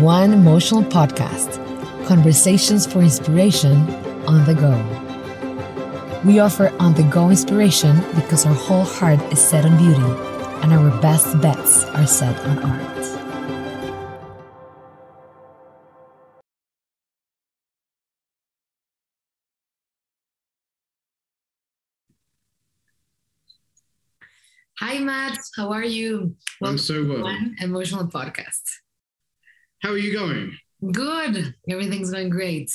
One Emotional Podcast conversations for inspiration on the go. We offer on the go inspiration because our whole heart is set on beauty and our best bets are set on art. Hi, Matt. How are you? I'm so well. One Emotional Podcast. How are you going? Good. Everything's going great.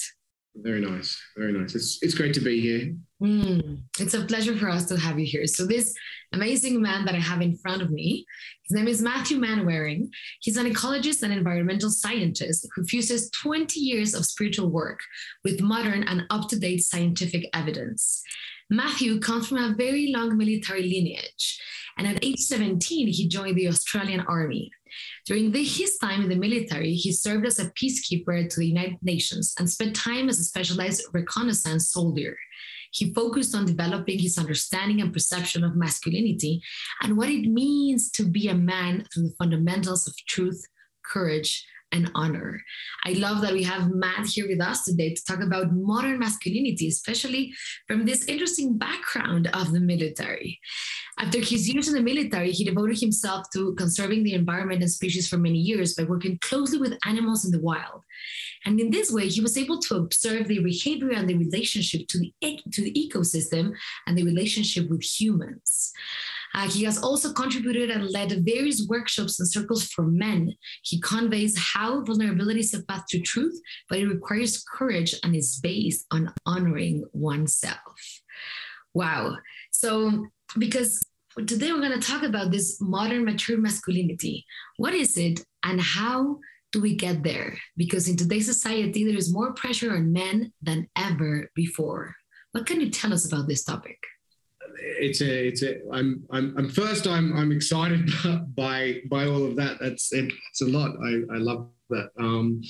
Very nice. Very nice. It's it's great to be here. Mm, it's a pleasure for us to have you here. So, this amazing man that I have in front of me, his name is Mathew Manwaring. He's an ecologist and environmental scientist who fuses 20 years of spiritual work with modern and up to date scientific evidence. Mathew comes from a very long military lineage, and at age 17, he joined the Australian Army. During the, his time in the military, he served as a peacekeeper to the United Nations and spent time as a specialized reconnaissance soldier. He focused on developing his understanding and perception of masculinity and what it means to be a man through the fundamentals of truth, courage, and honor. I love that we have Matt here with us today to talk about modern masculinity, especially from this interesting background of the military. After his years in the military, he devoted himself to conserving the environment and species for many years by working closely with animals in the wild. And in this way, he was able to observe the behavior and the relationship to the, to the ecosystem and the relationship with humans. Uh, he has also contributed and led various workshops and circles for men. He conveys how vulnerability is a path to truth, but it requires courage and is based on honoring oneself. Wow. So, because today we're going to talk about this modern mature masculinity. What is it and how do we get there? Because in today's society, there is more pressure on men than ever before. What can you tell us about this topic? It's a, it's a. I'm, I'm, I'm first. I'm, I'm excited by, by all of that. That's, it, it's a lot. I, I love that. Um,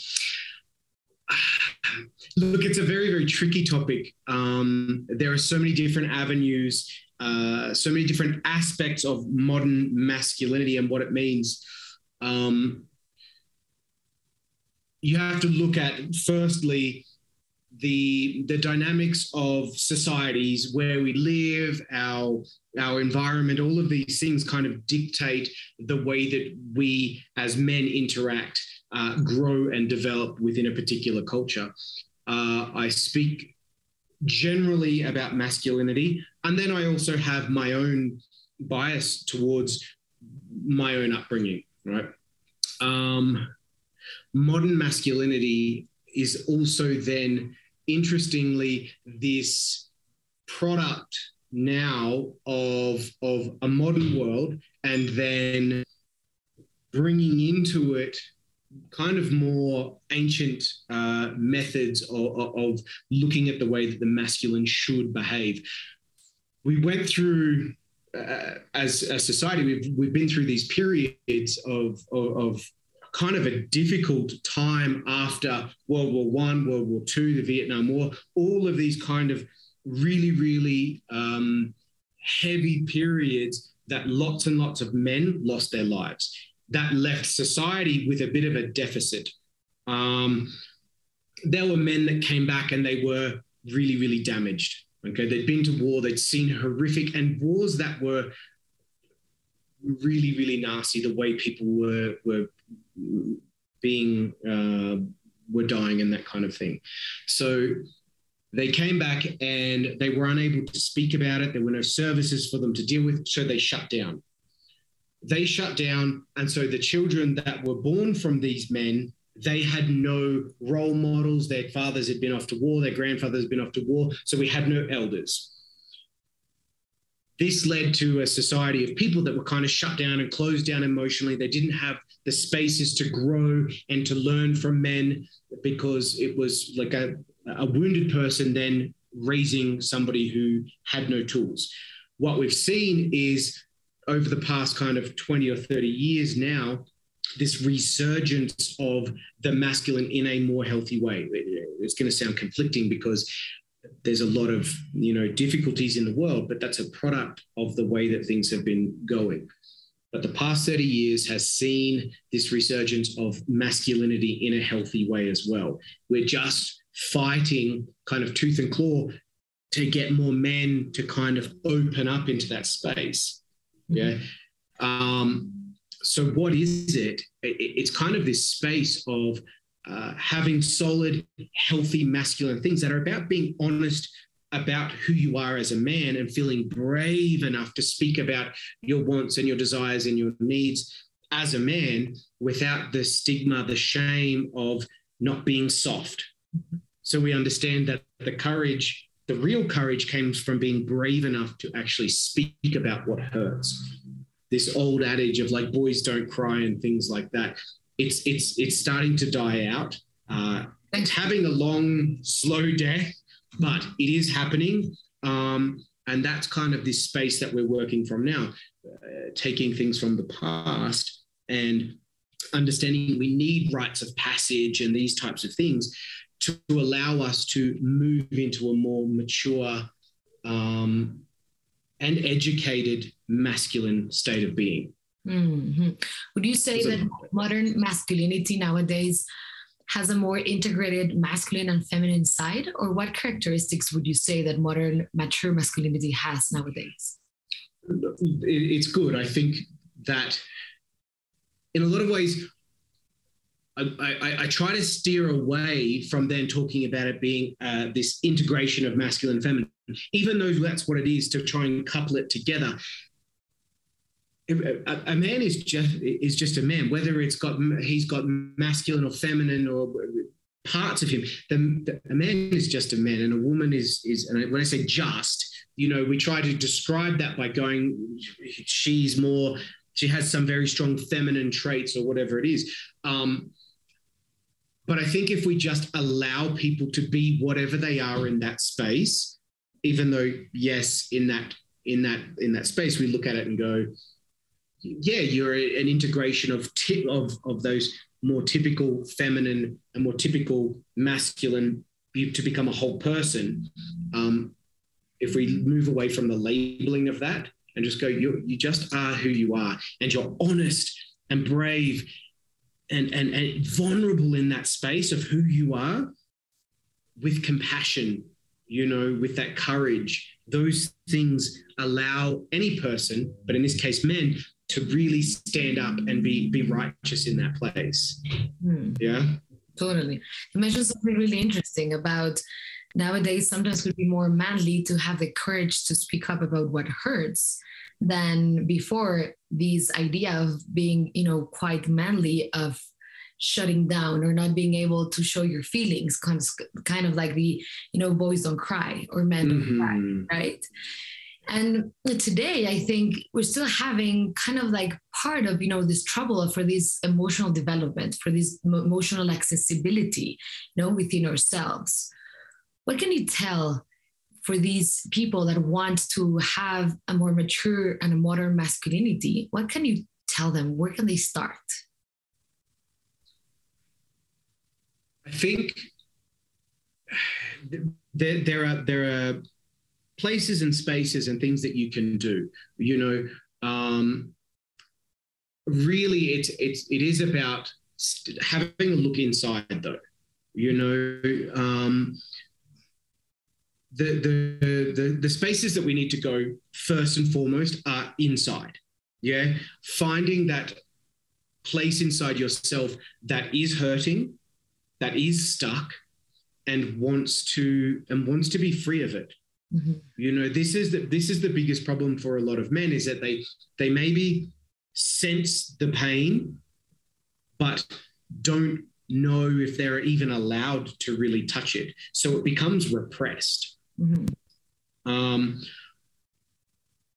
look, it's a very, very tricky topic. Um, there are so many different avenues, uh, so many different aspects of modern masculinity and what it means. Um, you have to look at, firstly, the the dynamics of societies where we live our our environment all of these things kind of dictate the way that we as men interact uh, grow and develop within a particular culture. Uh, i speak generally about masculinity and then i also have my own bias towards my own upbringing right? Um, modern masculinity is also then interestingly this product now of of a modern world and then bringing into it kind of more ancient uh, methods of, of, looking at the way that the masculine should behave. We went through uh, as a society we've, we've been through these periods of, of, of kind of a difficult time after World War One, World War Two, the Vietnam War, all of these kind of really, really um, heavy periods that lots and lots of men lost their lives. That left society with a bit of a deficit. Um, there were men that came back and they were really, really damaged. Okay, they'd been to war, they'd seen horrific and wars that were really, really nasty. The way people were were being uh, were dying and that kind of thing. So they came back and they were unable to speak about it. There were no services for them to deal with, so they shut down. They shut down, and so the children that were born from these men, they had no role models. Their fathers had been off to war, their grandfathers had been off to war, so we had no elders this led to a society of people that were kind of shut down and closed down emotionally. They didn't have the spaces to grow and to learn from men because it was like a, a wounded person then raising somebody who had no tools. What we've seen is over the past kind of 20 or 30 years now, this resurgence of the masculine in a more healthy way. It's going to sound conflicting because there's a lot of you know difficulties in the world, but that's a product of the way that things have been going. but the past 30 years has seen this resurgence of masculinity in a healthy way as well. We're just fighting kind of tooth and claw to get more men to kind of open up into that space. Yeah. Um, so what is it? It's kind of this space of uh, having solid, healthy, masculine things that are about being honest about who you are as a man and feeling brave enough to speak about your wants and your desires and your needs as a man without the stigma, the shame of not being soft. So we understand that the courage, the real courage, comes from being brave enough to actually speak about what hurts. This old adage of like boys don't cry and things like that. It's it's it's starting to die out. Uh, it's having a long, slow death but it is happening. Um, and that's kind of this space that we're working from now, uh, taking things from the past and understanding we need rites of passage and these types of things to, allow us to move into a more mature um, and educated masculine state of being. Mm-hmm. Would you say that modern masculinity nowadays has a more integrated masculine and feminine side? Or what characteristics would you say that modern mature masculinity has nowadays? It's good. I think that in a lot of ways, I, I, I, try to steer away from then talking about it being uh, this integration of masculine and feminine, even though that's what it is to try and couple it together a, man is just is just a man whether it's got he's got masculine or feminine or parts of him the, the, a man is just a man and a woman is is and when i say just you know we try to describe that by going she's more she has some very strong feminine traits or whatever it is. Um, but i think if we just allow people to be whatever they are in that space even though yes in that in that in that space we look at it and go yeah, you're an integration of t- of of those more typical feminine and more typical masculine to become a whole person. Um, if we move away from the labeling of that and just go, you you just are who you are, and you're honest and brave and, and, and vulnerable in that space of who you are with compassion, you know, with that courage. Those things allow any person, but in this case, men, to really stand up and be be righteous in that place. Hmm. Yeah. Totally. You mentioned something really interesting about nowadays sometimes it would be more manly to have the courage to speak up about what hurts than before these idea of being you know quite manly of shutting down or not being able to show your feelings kind of, kind of like the you know boys don't cry or men don't mm-hmm. cry right and today i think we're still having kind of like part of you know this trouble for this emotional development for this emotional accessibility you know within ourselves. What can you tell for these people that want to have a more mature and a modern masculinity? What can you tell them? Where can they start? I think there, there are there are places and spaces and things that you can do. You know, um, really, it's it's it is about having a look inside, though. You know, um, the, the the the spaces that we need to go first and foremost are inside. Yeah, finding that place inside yourself that is hurting, that is stuck, and wants to and wants to be free of it Mm-hmm. You know, this is the this is the biggest problem for a lot of men is that they they maybe sense the pain, but don't know if they're even allowed to really touch it. So it becomes repressed. Mm-hmm. Um,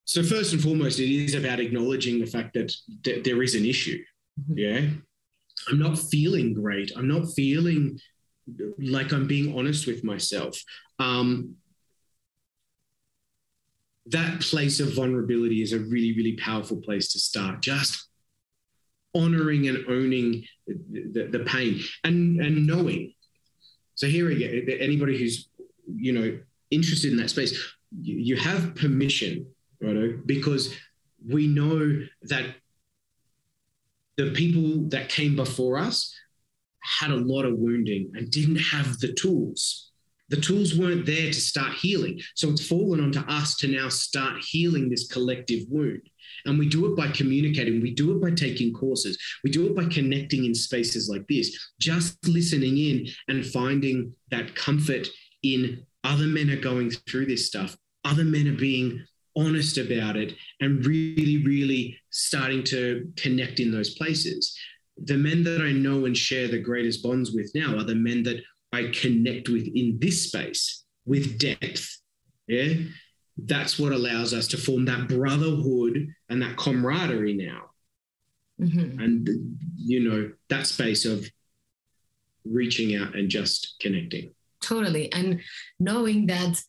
so first and foremost, it is about acknowledging the fact that th- there is an issue. Mm-hmm. Yeah, I'm not feeling great. I'm not feeling like I'm being honest with myself. Um, that place of vulnerability is a really, really powerful place to start. Just honoring and owning the, the, the pain and, and knowing. So here again, anybody who's, you know, interested in that space, you, you have permission, right? Because we know that the people that came before us had a lot of wounding and didn't have the tools. The tools weren't there to start healing. So it's fallen onto us to now start healing this collective wound. And we do it by communicating, we do it by taking courses, we do it by connecting in spaces like this, just listening in and finding that comfort in other men are going through this stuff, other men are being honest about it, and really, really starting to connect in those places. The men that I know and share the greatest bonds with now are the men that I connect with in this space with depth. Yeah that's what allows us to form that brotherhood and that camaraderie now. Mm-hmm. And, you know, that space of reaching out and just connecting. Totally. And knowing that,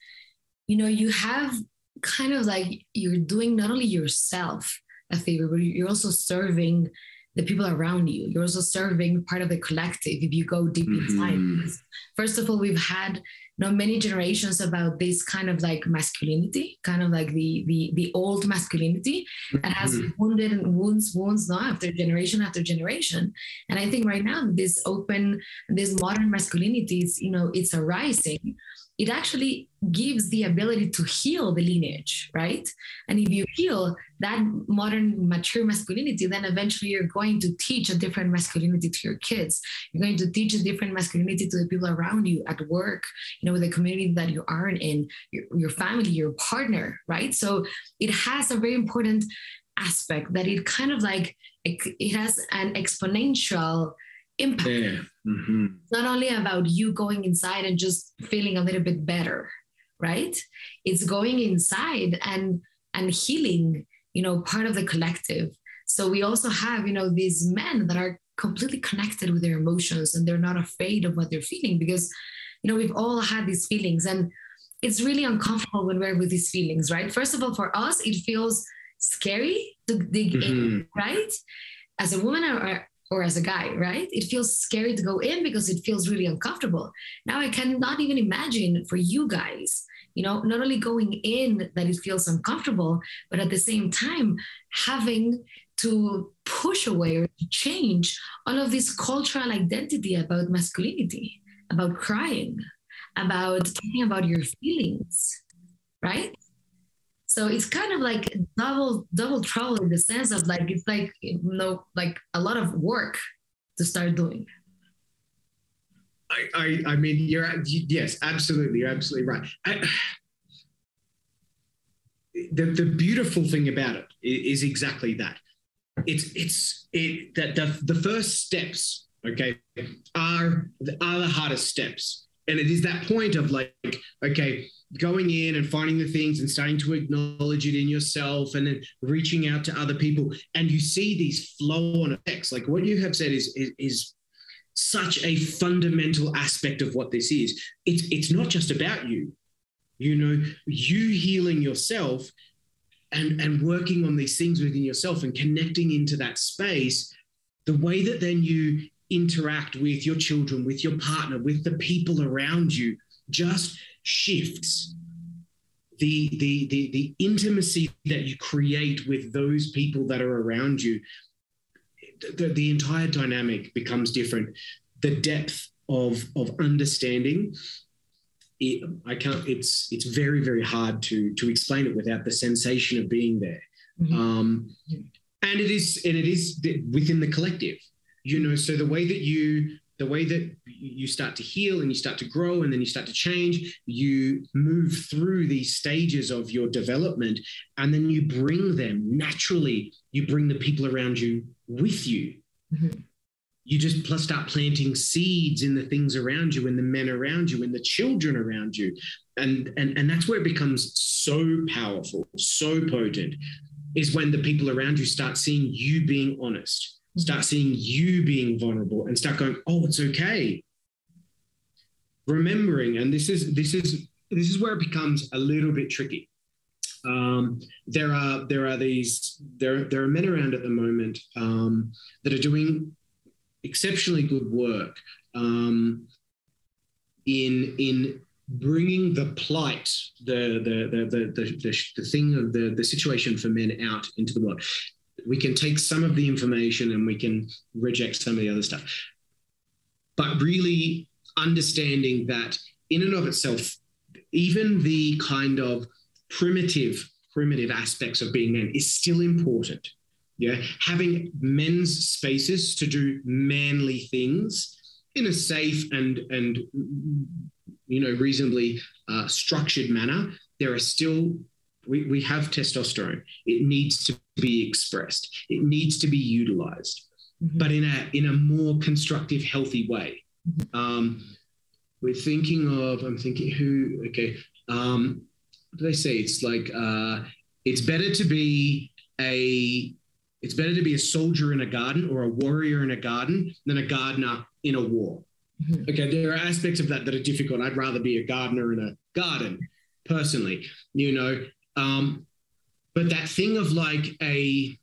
you know, you have kind of like you're doing not only yourself a favor, but you're also serving the people around you. You're also serving part of the collective if you go deep mm-hmm. inside. First of all, we've had know many generations about this kind of like masculinity kind of like the the, the old masculinity that has mm-hmm. wounded and wounds wounds now after generation after generation and i think right now this open this modern masculinity is you know it's arising it actually gives the ability to heal the lineage, right? And if you heal that modern mature masculinity, then eventually you're going to teach a different masculinity to your kids. You're going to teach a different masculinity to the people around you at work, you know, with the community that you are in, your, your family, your partner, right? So it has a very important aspect that it kind of like, it, it has an exponential impact. Yeah. Mm-hmm. Not only about you going inside and just feeling a little bit better, right? It's going inside and and healing, you know, part of the collective. So we also have, you know, these men that are completely connected with their emotions and they're not afraid of what they're feeling because, you know, we've all had these feelings and it's really uncomfortable when we're with these feelings, right? First of all, for us, it feels scary to dig mm-hmm. in, right? As a woman or, or as a guy, right? It feels scary to go in because it feels really uncomfortable. Now I cannot even imagine for you guys, you know, not only going in that it feels uncomfortable, but at the same time having to push away or change all of this cultural identity about masculinity, about crying, about talking about your feelings, right? So it's kind of like double double trouble in the sense of like it's like you know like a lot of work to start doing. I I, I mean you're yes absolutely you're absolutely right. I, the the beautiful thing about it is exactly that. It's it's it that the the first steps okay are are the hardest steps and it is that point of like okay going in and finding the things and starting to acknowledge it in yourself and then reaching out to other people. And you see these flow on effects. Like what you have said is, is, is such a fundamental aspect of what this is. It's it's not just about you. You know you healing yourself and and working on these things within yourself and connecting into that space the way that then you interact with your children with your partner with the people around you just shifts the, the, the, the intimacy that you create with those people that are around you, the, the entire dynamic becomes different. The depth of, of understanding it, I can't. It's it's very very hard to to explain it without the sensation of being there. Mm-hmm. Um, and it is and it is within the collective. You know, so the way that you the way that you start to heal and you start to grow and then you start to change, you move through these stages of your development and then you bring them naturally, you bring the people around you with you. Mm-hmm. You just plus start planting seeds in the things around you, in the men around you, in the children around you. And, and, and that's where it becomes so powerful, so potent, is when the people around you start seeing you being honest start seeing you being vulnerable and start going oh it's okay. Remembering and this is this is this is where it becomes a little bit tricky. Um, there are there are these there there are men around at the moment um, that are doing exceptionally good work um, in in bringing the plight the the the the the, the, the thing of the the situation for men out into the world we can take some of the information and we can reject some of the other stuff. But really understanding that in and of itself, even the kind of primitive, primitive aspects of being men is still important. Yeah. Having men's spaces to do manly things in a safe and and you know reasonably uh, structured manner there are still we, we have testosterone it needs to be expressed it needs to be utilized mm-hmm. but in a in a more constructive healthy way mm-hmm. um, we're thinking of i'm thinking who okay um, what do they say it's like uh, it's better to be a it's better to be a soldier in a garden or a warrior in a garden than a gardener in a war. Mm-hmm. Okay, there are aspects of that that are difficult. I'd rather be a gardener in a garden, personally, you know. Um, but that thing of like a,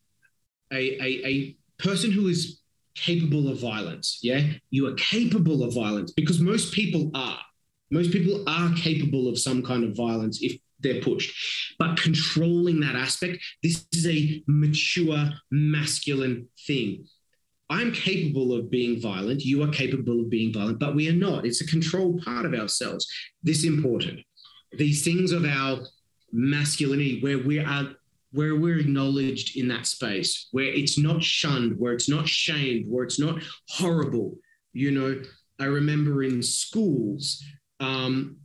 a, a, a person who is capable of violence, yeah, you are capable of violence because most people are. Most people are capable of some kind of violence if they're pushed. But controlling that aspect, this is a mature masculine thing. I'm capable of being violent. You are capable of being violent, but we are not. It's a controlled part of ourselves. This important. These things of our masculinity, where we are, where we're acknowledged in that space, where it's not shunned, where it's not shamed, where it's not horrible. You know, I remember in schools, um,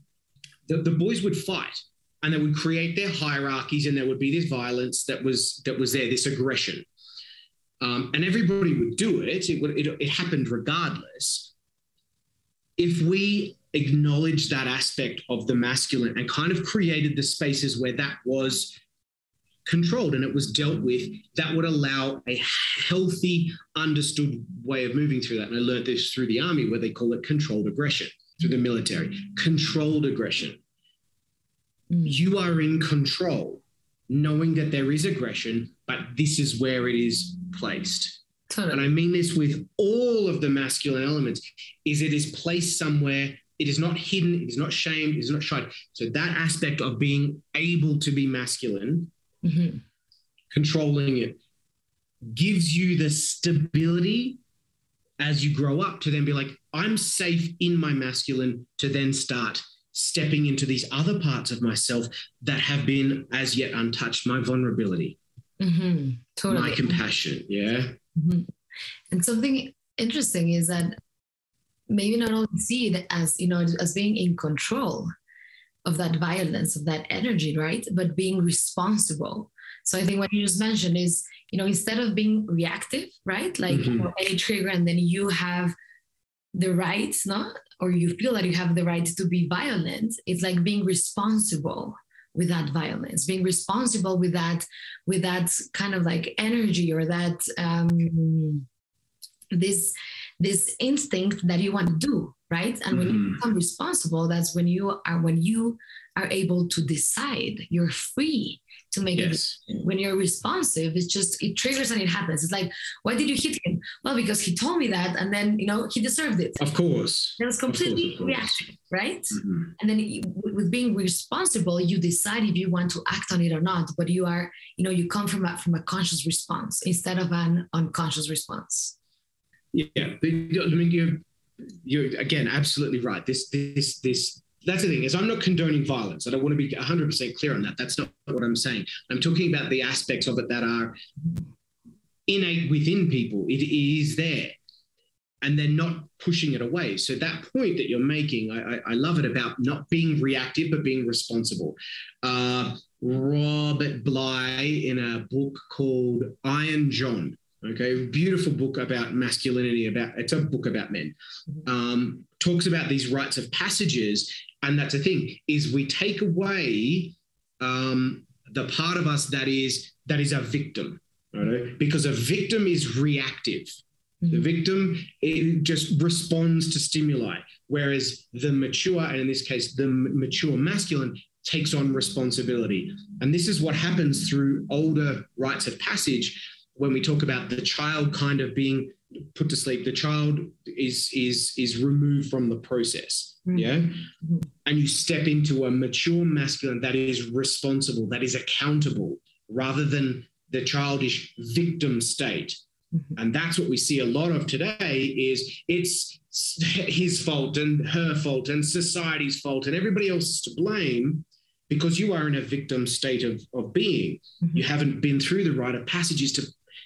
the, the boys would fight and they would create their hierarchies and there would be this violence that was that was there this aggression. Um, and everybody would do it. It, would, it, it happened regardless. If we acknowledge that aspect of the masculine and kind of created the spaces where that was controlled and it was dealt with that would allow a healthy understood way of moving through that and i learned this through the army where they call it controlled aggression through the military controlled aggression Mm. you are in control, knowing that there is aggression, but this is where it is placed. Totally. And I mean this with all of the masculine elements, is it is placed somewhere. It is not hidden. It is not shamed. It is not shied. So that aspect of being able to be masculine, mm-hmm. controlling it, gives you the stability as you grow up to then be like, I'm safe in my masculine to then start stepping into these other parts of myself that have been as yet untouched my vulnerability mm-hmm. totally. my compassion yeah mm-hmm. and something interesting is that maybe not only see it as you know as being in control of that violence of that energy right? But being responsible. So i think what you just mentioned is you know instead of being reactive right? Like mm-hmm. any trigger and then you have the right not or you feel that you have the right to be violent it's like being responsible with that violence being responsible with that with that kind of like energy or that um this this instinct that you want to do right? And when mm-hmm. you become responsible that's when you are when you are able to decide. You're free to make yes. it when you're responsive it's just it triggers and it happens. It's like why did you hit him? Well because he told me that and then you know he deserved it. Of course. It was completely reaction, right? Mm-hmm. and then with being responsible you decide if you want to act on it or not but you are you know you come from a from a conscious response instead of an unconscious response yeah i mean you you're again absolutely right this this this that's the thing is I'm not condoning violence. I don't want to be 100% clear on that. That's not what I'm saying. I'm talking about the aspects of it that are innate within people. It is there, and they're not pushing it away. So that point that you're making, I, I, I love it about not being reactive but being responsible. Uh, Robert Bly in a book called Iron John. Okay, beautiful book about masculinity. About it's a book about men. Um, talks about these rites of passages and that's the thing is we take away um, the part of us that is that is a victim right? because a victim is reactive mm-hmm. the victim it just responds to stimuli whereas the mature and in this case the mature masculine takes on responsibility and this is what happens through older rites of passage when we talk about the child kind of being put to sleep the child is is is removed from the process mm-hmm. yeah mm-hmm. and you step into a mature masculine that is responsible that is accountable rather than the childish victim state. Mm-hmm. And that's what we see a lot of today is it's his fault and her fault and society's fault and everybody else is to blame because you are in a victim state of, of being. Mm-hmm. You haven't been through the rite of passages to,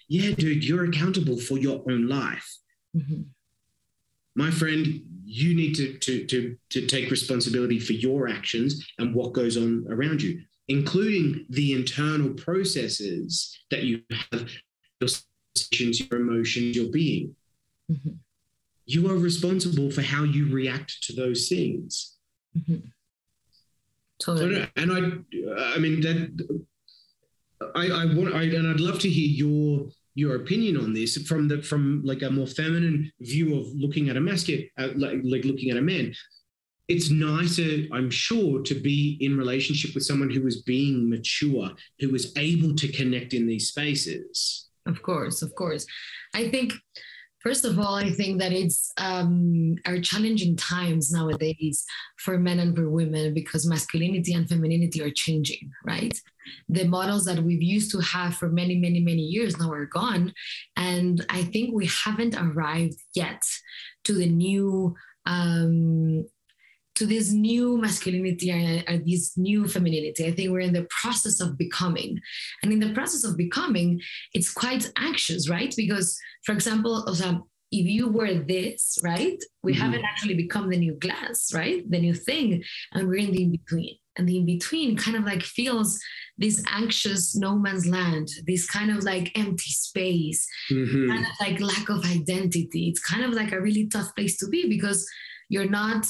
yeah, dude, you're accountable for your own life. Mm-hmm. My friend, you need to, to, to, to take responsibility for your actions and what goes on around you, including the internal processes that you have, your sensations, your emotions, your being. Mm-hmm. You are responsible for how you react to those things. Mm-hmm. Totally. and I, I mean that. I, I want, I, and I'd love to hear your your opinion on this from the from like a more feminine view of looking at a masculine, uh, like, like looking at a man. It's nicer, I'm sure, to be in relationship with someone who is being mature, who is able to connect in these spaces. Of course, of course. I think First of all, I think that it's um, challenging times nowadays for men and for women because masculinity and femininity are changing, right? The models that we've used to have for many, many, many years now are gone. And I think we haven't arrived yet to the new um, to this new masculinity and, this new femininity. I think we're in the process of becoming. And in the process of becoming, it's quite anxious, right? Because, for example, if you were this, right, we mm-hmm. haven't actually become the new glass, right? The new thing. And we're in the in between. And the in between kind of like feels this anxious no man's land, this kind of like empty space, mm-hmm. kind of like lack of identity. It's kind of like a really tough place to be because you're not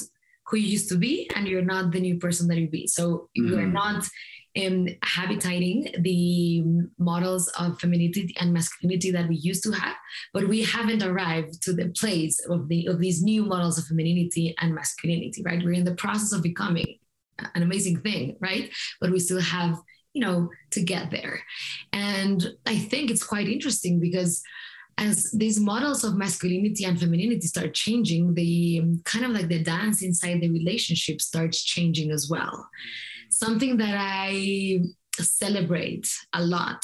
who you used to be and you're not the new person that you be. So mm-hmm. you're not um, habitating the models of femininity and masculinity that we used to have, but we haven't arrived to the place of the of these new models of femininity and masculinity, right? We're in the process of becoming an amazing thing, right? But we still have, you know, to get there. And I think it's quite interesting because as these models of masculinity and femininity start changing, the um, kind of like the dance inside the relationship starts changing as well. Something that I celebrate a lot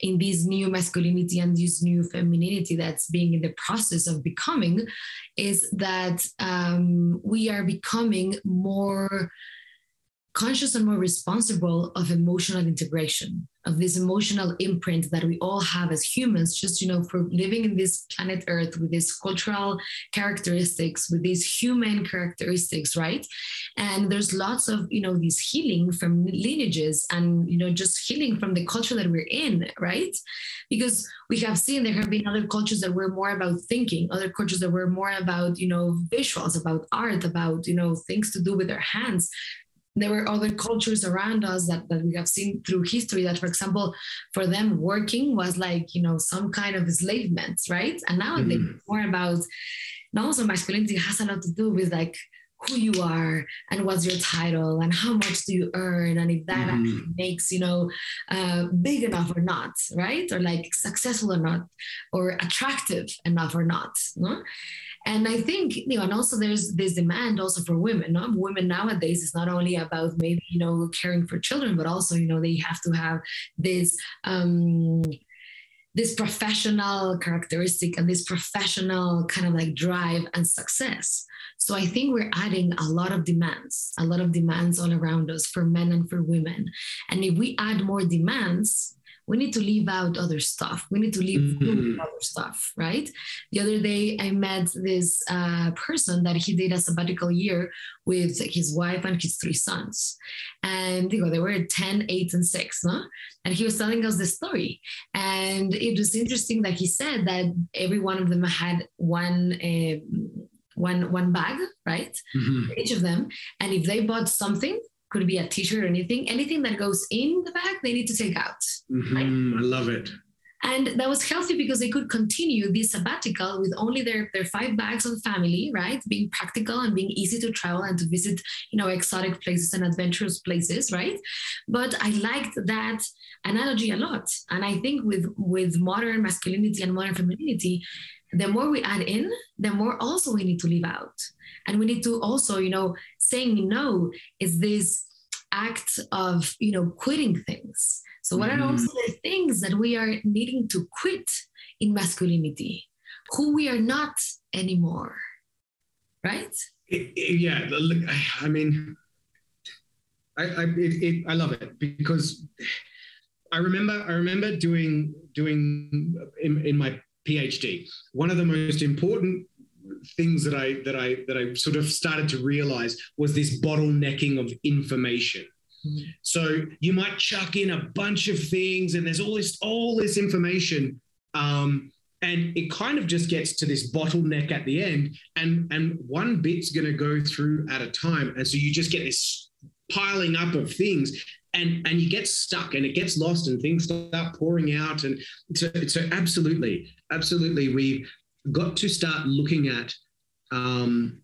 in this new masculinity and this new femininity that's being in the process of becoming is that um, we are becoming more conscious and more responsible of emotional integration of this emotional imprint that we all have as humans just you know for living in this planet earth with these cultural characteristics with these human characteristics right? And there's lots of you know these healing from lineages and you know just healing from the culture that we're in right? Because we have seen there have been other cultures that were more about thinking other cultures that were more about you know visuals about art about you know things to do with their hands there were other cultures around us that, that we have seen through history that for example for them working was like you know some kind of enslavement right and now mm. it's more about now also masculinity has a lot to do with like who you are and what's your title and how much do you earn and if that mm. actually makes you know uh, big enough or not right or like successful or not or attractive enough or not no? And I think, you know, and also there's this demand also for women. No? Women nowadays is not only about maybe, you know, caring for children, but also, you know, they have to have this um this professional characteristic and this professional kind of like drive and success. So I think we're adding a lot of demands, a lot of demands all around us for men and for women. And if we add more demands, we need to leave out other stuff. We need to leave mm-hmm. other stuff, right? The other day, I met this uh, person that he did a sabbatical year with his wife and his three sons. And you know, they were 10, 8, and 6. No? And he was telling us the story. And it was interesting that he said that every one of them had one. Uh, one one bag, right? Mm-hmm. Each of them, and if they bought something, could be a t-shirt or anything anything that goes in the bag they need to take out mm-hmm. right? i love it and that was healthy because they could continue this sabbatical with only their, their five bags of family right being practical and being easy to travel and to visit you know exotic places and adventurous places right but i liked that analogy a lot and i think with with modern masculinity and modern femininity the more we add in the more also we need to leave out and we need to also you know saying no is this act of you know quitting things so what mm. are also the things that we are needing to quit in masculinity? Who we are not anymore, right? It, it, yeah, I mean, I I, it, I love it because I remember I remember doing doing in, in my PhD. One of the most important things that I that I that I sort of started to realize was this bottlenecking of information. Mm-hmm. So you might chuck in a bunch of things, and there's all this all this information, um, and it kind of just gets to this bottleneck at the end, and and one bit's going to go through at a time, and so you just get this piling up of things and and you get stuck and it gets lost and things start pouring out and so, so absolutely absolutely we've got to start looking at um,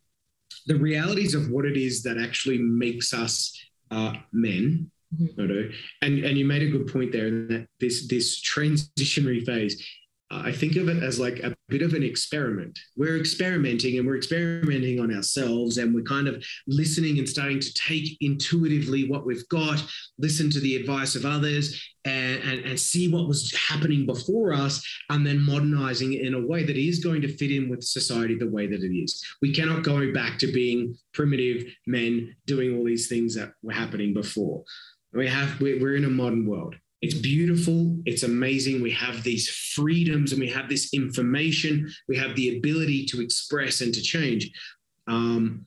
the realities of what it is that actually makes us uh, men mm-hmm. and and you made a good point there that this this transitionary phase Uh, I think of it as like a bit of an experiment. We're experimenting and we're experimenting on ourselves and we're kind of listening and starting to take intuitively what we've got, listen to the advice of others and, and, and see what was happening before us and then modernizing it in a way that is going to fit in with society the way that it is. We cannot go back to being primitive men doing all these things that were happening before. We have, we're in a modern world. It's beautiful. It's amazing. We have these freedoms and we have this information. We have the ability to express and to change. Um,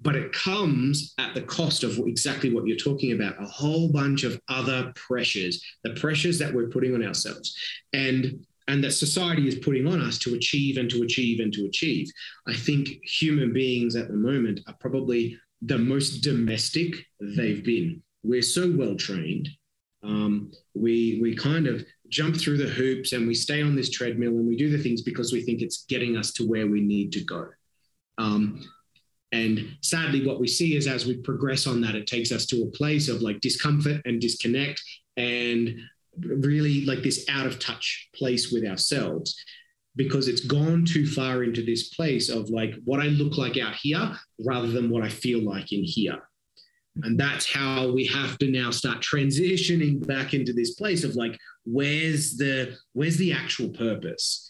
but it comes at the cost of exactly what you're talking about a whole bunch of other pressures, the pressures that we're putting on ourselves. And and that society is putting on us to achieve and to achieve and to achieve. I think human beings at the moment are probably the most domestic they've been. We're so well trained um, we we kind of jump through the hoops and we stay on this treadmill and we do the things because we think it's getting us to where we need to go. Um, and sadly, what we see is as we progress on that, it takes us to a place of like discomfort and disconnect and really like this out of touch place with ourselves because it's gone too far into this place of like what I look like out here rather than what I feel like in here. And that's how we have to now start transitioning back into this place of like, where's the where's the actual purpose?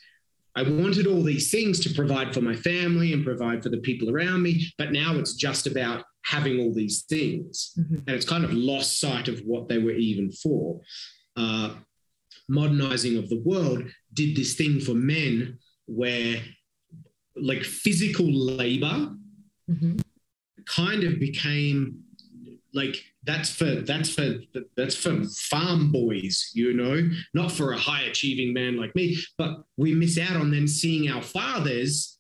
I wanted all these things to provide for my family and provide for the people around me, but now it's just about having all these things. Mm-hmm. And it's kind of lost sight of what they were even for. Uh, modernizing of the world did this thing for men where like physical labor mm-hmm. kind of became like that's for that's for that's for farm boys you know not for a high achieving man like me but we miss out on then seeing our fathers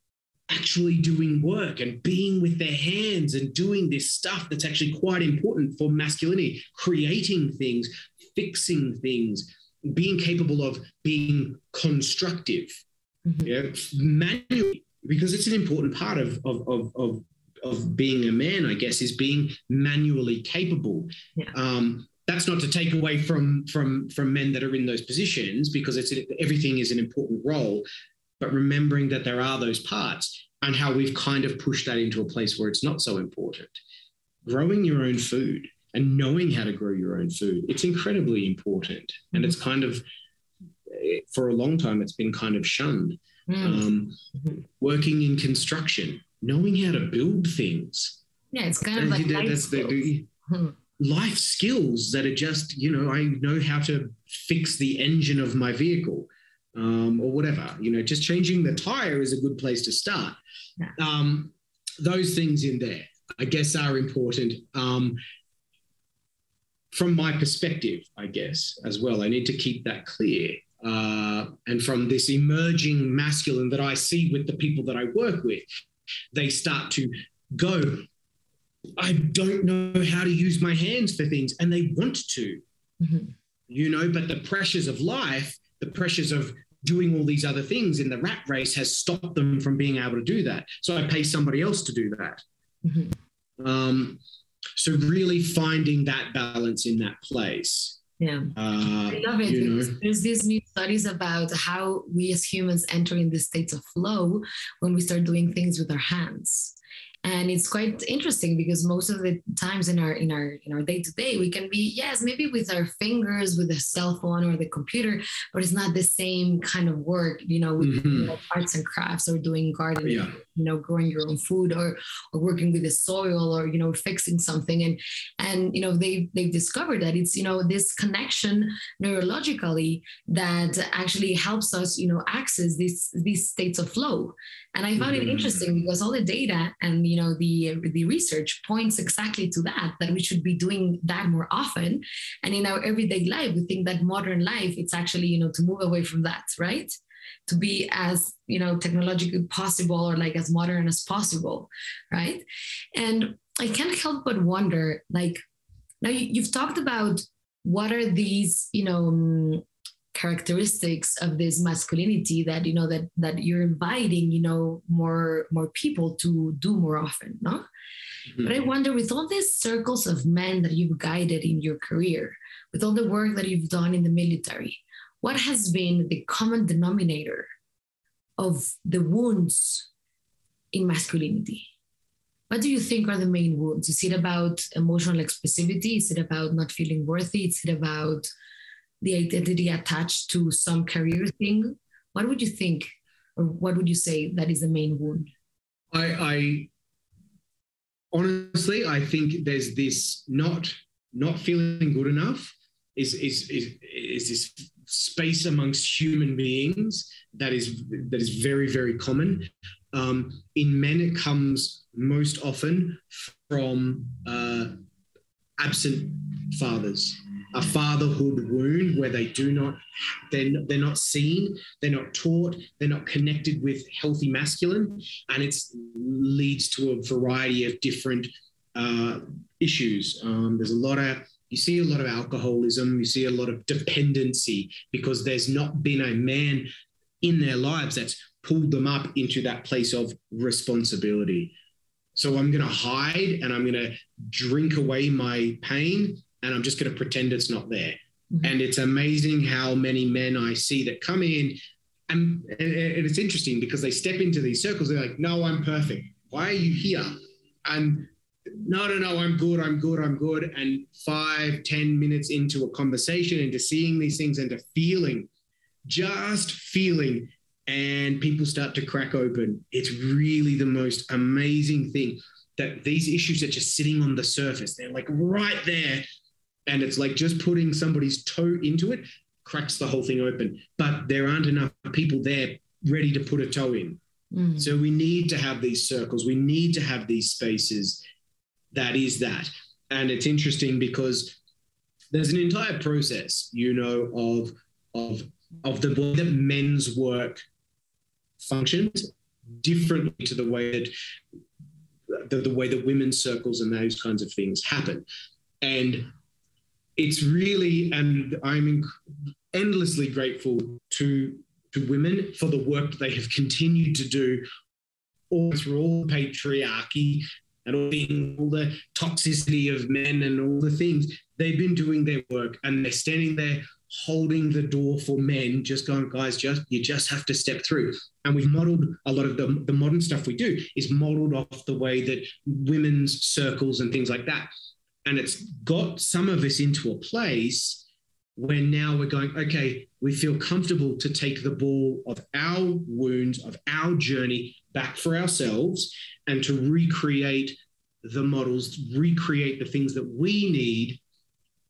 actually doing work and being with their hands and doing this stuff that's actually quite important for masculinity creating things fixing things being capable of being constructive mm-hmm. yeah, manually because it's an important part of, of, of, of of being a man, I guess, is being manually capable. Yeah. Um, that's not to take away from from from men that are in those positions because it's everything is an important role, but remembering that there are those parts and how we've kind of pushed that into a place where it's not so important. Growing your own food and knowing how to grow your own food, it's incredibly important, and mm-hmm. it's kind of for a long time it's been kind of shunned. Mm. Um, mm-hmm. Working in construction, knowing how to build things. Yeah, it's kind of like life that's skills. The, hmm. life skills that are just, you know, I know how to fix the engine of my vehicle um, or whatever. You know, just changing the tire is a good place to start. Yeah. Um, those things in there, I guess, are important. Um, from my perspective, I guess, as well, I need to keep that clear. Uh, and from this emerging masculine that I see with the people that I work with, they start to go, I don't know how to use my hands for things, and they want to, mm-hmm. you know, but the pressures of life, the pressures of doing all these other things in the rat race has stopped them from being able to do that. So I pay somebody else to do that. Mm-hmm. Um, so really finding that balance in that place. Yeah, uh, I love it. There's, there's these new studies about how we as humans enter in the states of flow when we start doing things with our hands. and it's quite interesting because most of the times in our in our in our day to day we can be yes maybe with our fingers with the cell phone or the computer but it's not the same kind of work you know with mm-hmm. know, arts and crafts or doing gardening yeah. You know growing your own food or or working with the soil or you know fixing something and and you know they they've discovered that it's you know this connection neurologically that actually helps us you know access these these states of flow and I found mm-hmm. it interesting because all the data and you know the the research points exactly to that that we should be doing that more often. And in our everyday life, we think that modern life it's actually you know to move away from that, right? To be as you know technologically possible or like as modern as possible, right? And I can't help but wonder, like now you've talked about what are these you know characteristics of this masculinity that you know that that you're inviting you know more more people to do more often no mm-hmm. but i wonder with all these circles of men that you've guided in your career with all the work that you've done in the military what has been the common denominator of the wounds in masculinity what do you think are the main wounds is it about emotional expressivity is it about not feeling worthy is it about the identity attached to some career thing. What would you think, or what would you say that is the main wound? I, I honestly, I think there's this not not feeling good enough is is is, is this space amongst human beings that is that is very very common. Um, in men, it comes most often from uh, absent fathers a fatherhood wound where they do not they're, they're not seen they're not taught they're not connected with healthy masculine and it leads to a variety of different uh, issues um, there's a lot of you see a lot of alcoholism you see a lot of dependency because there's not been a man in their lives that's pulled them up into that place of responsibility so i'm going to hide and i'm going to drink away my pain and I'm just going to pretend it's not there. Mm-hmm. And it's amazing how many men I see that come in, and, and it's interesting because they step into these circles. They're like, "No, I'm perfect. Why are you here?" And no, no, no, I'm good, I'm good, I'm good. And five, ten minutes into a conversation, into seeing these things, into feeling, just feeling, and people start to crack open. It's really the most amazing thing that these issues are just sitting on the surface. They're like right there, and it's like just putting somebody's toe into it cracks the whole thing open. But there aren't enough people there ready to put a toe in. Mm. So we need to have these circles. We need to have these spaces. That is that. And it's interesting because there's an entire process, you know, of of of the way that men's work functions differently to the way that the, the way that women's circles and those kinds of things happen. And it's really, and I'm endlessly grateful to to women for the work they have continued to do all through all patriarchy and all, the, all the toxicity of men and all the things. They've been doing their work and they're standing there holding the door for men, just going, guys, just you just have to step through. And we've modeled a lot of the, the modern stuff we do is modeled off the way that women's circles and things like that and it's got some of us into a place where now we're going, okay, we feel comfortable to take the ball of our wounds, of our journey back for ourselves and to recreate the models, recreate the things that we need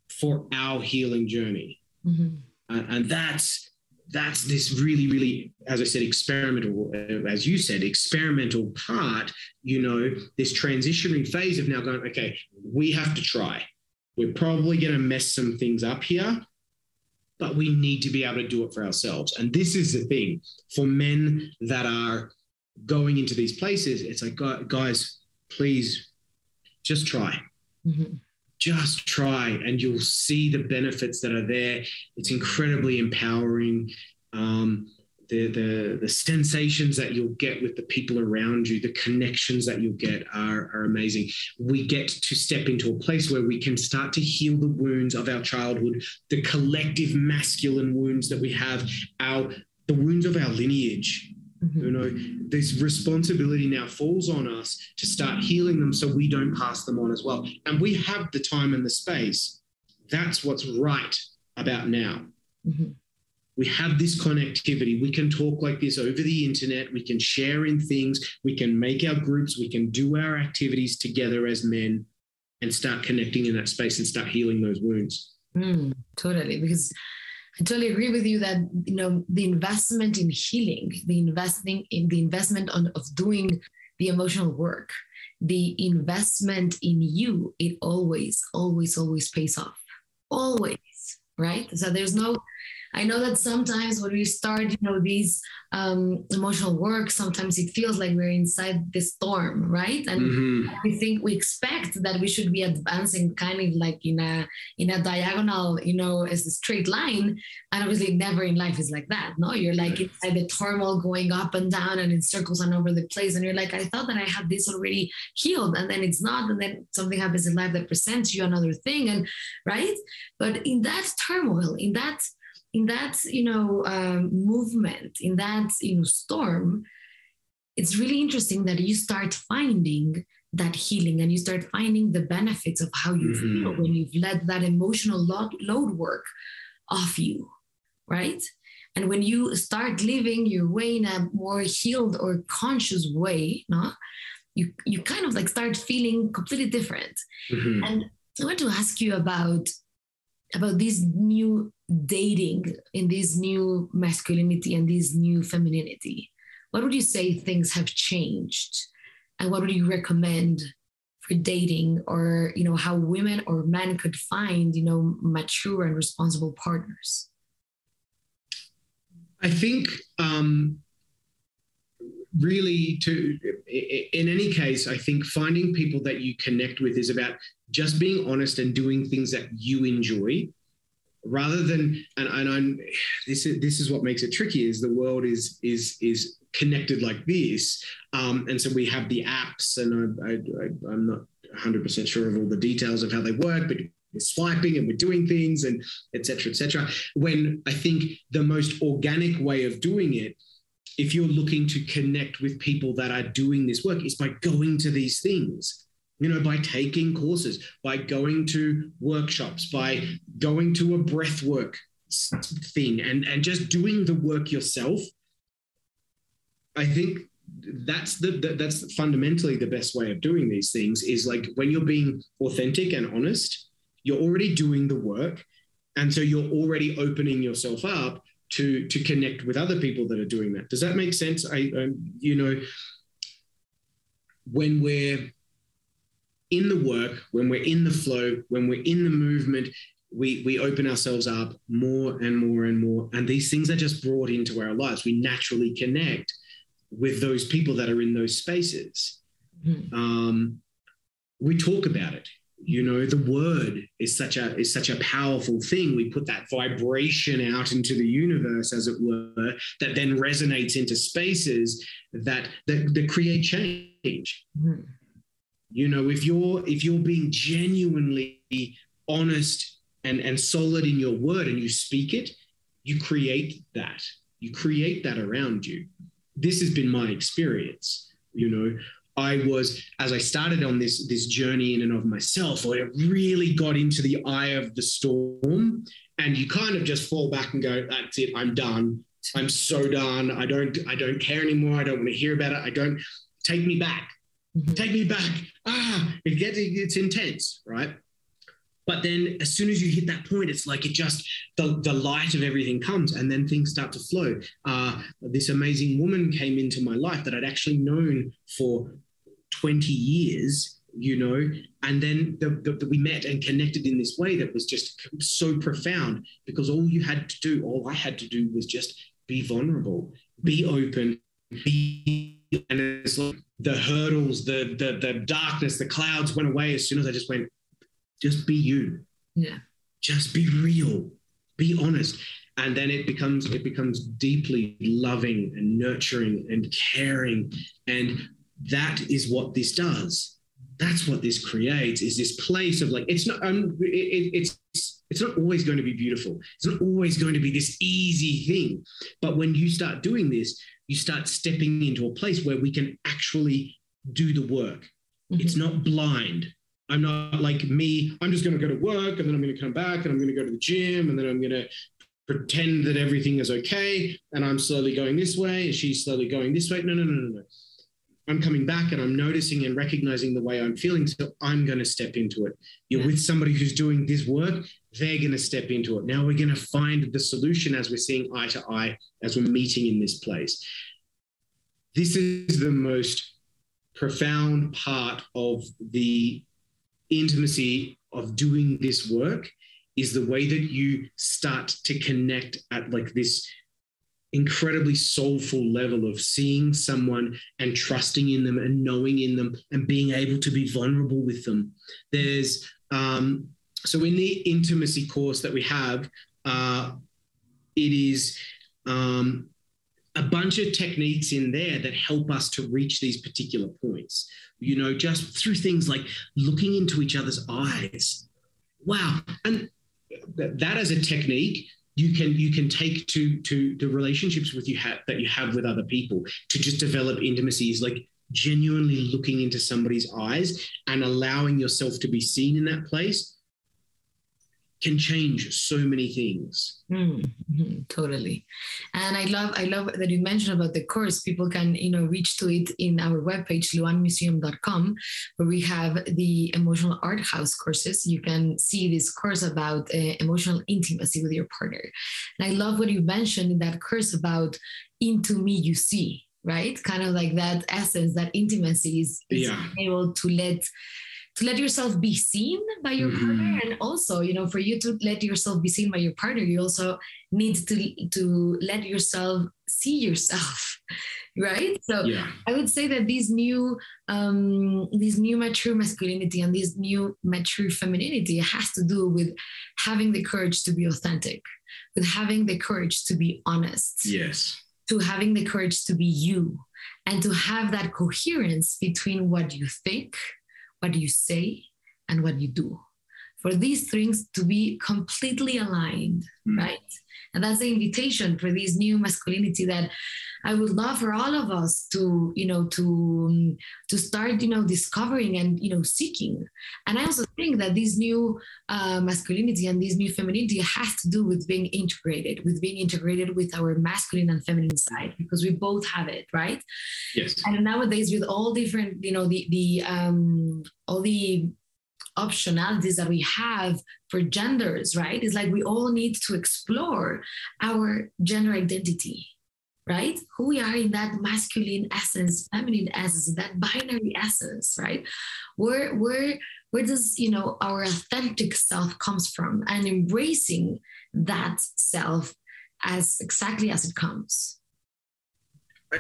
for our healing journey. Mm-hmm. Uh, and that's that's this really, really, as I said, experimental, uh, as you said, experimental part, you know, this transitioning phase of now going, okay, we have to try. We're probably going to mess some things up here, but we need to be able to do it for ourselves. And this is the thing for men that are going into these places, it's like, guys, please just try. Mm-hmm just try and you'll see the benefits that are there. It's incredibly empowering. Um, the, the, the sensations that you'll get with the people around you, the connections that you'll get are, are amazing. We get to step into a place where we can start to heal the wounds of our childhood, the collective masculine wounds that we have, our the wounds of our lineage. Mm-hmm. You know, this responsibility now falls on us to start healing them so we don't pass them on as well. And we have the time and the space. That's what's right about now. Mm-hmm. We have this connectivity. We can talk like this over the internet. We can share in things. We can make our groups. We can do our activities together as men and start connecting in that space and start healing those wounds. Mm, totally. Because I totally agree with you that you know the investment in healing, the investing in the investment on of doing the emotional work, the investment in you, it always, always, always pays off. Always, right? So there's no I know that sometimes when we start, you know, these um, emotional work, sometimes it feels like we're inside the storm, right? And mm-hmm. we think we expect that we should be advancing kind of like in a in a diagonal, you know, as a straight line. And obviously, never in life is like that. No, you're like inside the turmoil, going up and down and in circles and over the place. And you're like, I thought that I had this already healed, and then it's not. And then something happens in life that presents you another thing, and right. But in that turmoil, in that in that you know um, movement in that you know storm it's really interesting that you start finding that healing and you start finding the benefits of how you mm-hmm. feel when you've let that emotional load, load work off you right and when you start living your way in a more healed or conscious way no you you kind of like start feeling completely different mm-hmm. and i want to ask you about about this new dating in this new masculinity and this new femininity. What would you say things have changed? And what would you recommend for dating or you know how women or men could find you know mature and responsible partners? I think um really to in any case i think finding people that you connect with is about just being honest and doing things that you enjoy rather than and, and I'm this is this is what makes it tricky is the world is is is connected like this. Um, and so we have the apps and I, I, I'm not 100% sure of all the details of how they work but we're swiping and we're doing things and etc etc when I think the most organic way of doing it if you're looking to connect with people that are doing this work is by going to these things you know, by taking courses, by going to workshops, by going to a breath work thing and, and just doing the work yourself. I think that's the, that's fundamentally the best way of doing these things is like when you're being authentic and honest, you're already doing the work. And so you're already opening yourself up to to connect with other people that are doing that. Does that make sense? I, um, you know, when we're in the work, when we're in the flow, when we're in the movement, we, we open ourselves up more and more and more. And these things are just brought into our lives. We naturally connect with those people that are in those spaces. Mm-hmm. Um, we talk about it. You know, the word is such a is such a powerful thing. We put that vibration out into the universe, as it were, that then resonates into spaces that that, that create change. Mm-hmm you know if you're if you're being genuinely honest and and solid in your word and you speak it you create that. You create that around you. This has been my experience you know. I was as i started on this this journey in and of myself i really got into the eye of the storm and you kind of just fall back and go that's it i'm done. I'm so done. I don't i don't care anymore. I don't want to hear about it. I don't take me back. Take me back. Ah, it gets it's intense, right? But then as soon as you hit that point, it's like it just the, the light of everything comes and then things start to flow. Uh, this amazing woman came into my life that I'd actually known for 20 years, you know, and then the, the, the, we met and connected in this way that was just so profound because all you had to do, all I had to do was just be vulnerable, be open, and it's like the hurdles, the the the darkness, the clouds went away as soon as I just went, just be you. Yeah. Just be real. Be honest. And then it becomes it becomes deeply loving and nurturing and caring. And that is what this does. That's what this creates is this place of like it's not um, it, it's it's not always going to be beautiful. It's not always going to be this easy thing. But when you start doing this, you start stepping into a place where we can actually do the work. Mm-hmm. It's not blind. I'm not like me, I'm just going to go to work and then I'm going to come back and I'm going to go to the gym and then I'm going to pretend that everything is okay and I'm slowly going this way and she's slowly going this way. No, no, no, no, no. I'm coming back and I'm noticing and recognizing the way I'm feeling. So I'm going to step into it. You're yeah. with somebody who's doing this work, they're going to step into it. Now we're going to find the solution as we're seeing eye to eye, as we're meeting in this place. This is the most profound part of the intimacy of doing this work is the way that you start to connect at like this incredibly soulful level of seeing someone and trusting in them and knowing in them and being able to be vulnerable with them. There's um, so in the intimacy course that we have, uh, it is um, a bunch of techniques in there that help us to reach these particular points. You know, just through things like looking into each other's eyes. Wow, and that as a technique you can you can take to to the relationships with you have that you have with other people to just develop intimacies like genuinely looking into somebody's eyes and allowing yourself to be seen in that place can change so many things. Mm-hmm, totally. And I love I love that you mentioned about the course. People can, you know, reach to it in our webpage, luanmuseum.com, where we have the emotional art house courses. You can see this course about uh, emotional intimacy with your partner. And I love what you mentioned in that course about into me you see, right? Kind of like that essence, that intimacy is, is yeah. able to let to let yourself be seen by your mm-hmm. partner and also you know for you to let yourself be seen by your partner you also need to to let yourself see yourself right so yeah. i would say that these new um these new mature masculinity and this new mature femininity has to do with having the courage to be authentic with having the courage to be honest yes to having the courage to be you and to have that coherence between what you think what do you say and what you do for these things to be completely aligned mm. right? And that's the invitation for this new masculinity that i would love for all of us to you know to um, to start you know discovering and you know seeking. And i also think that this new uh, masculinity and this new femininity has to do with being integrated with being integrated with our masculine and feminine side because we both have it right? Yes. And nowadays with all different you know the the um all the optionalities that we have for genders, right? It's like we all need to explore our gender identity, right? Who we are in that masculine essence, feminine essence, that binary essence, right? Where where where does you know our authentic self comes from and embracing that self as exactly as it comes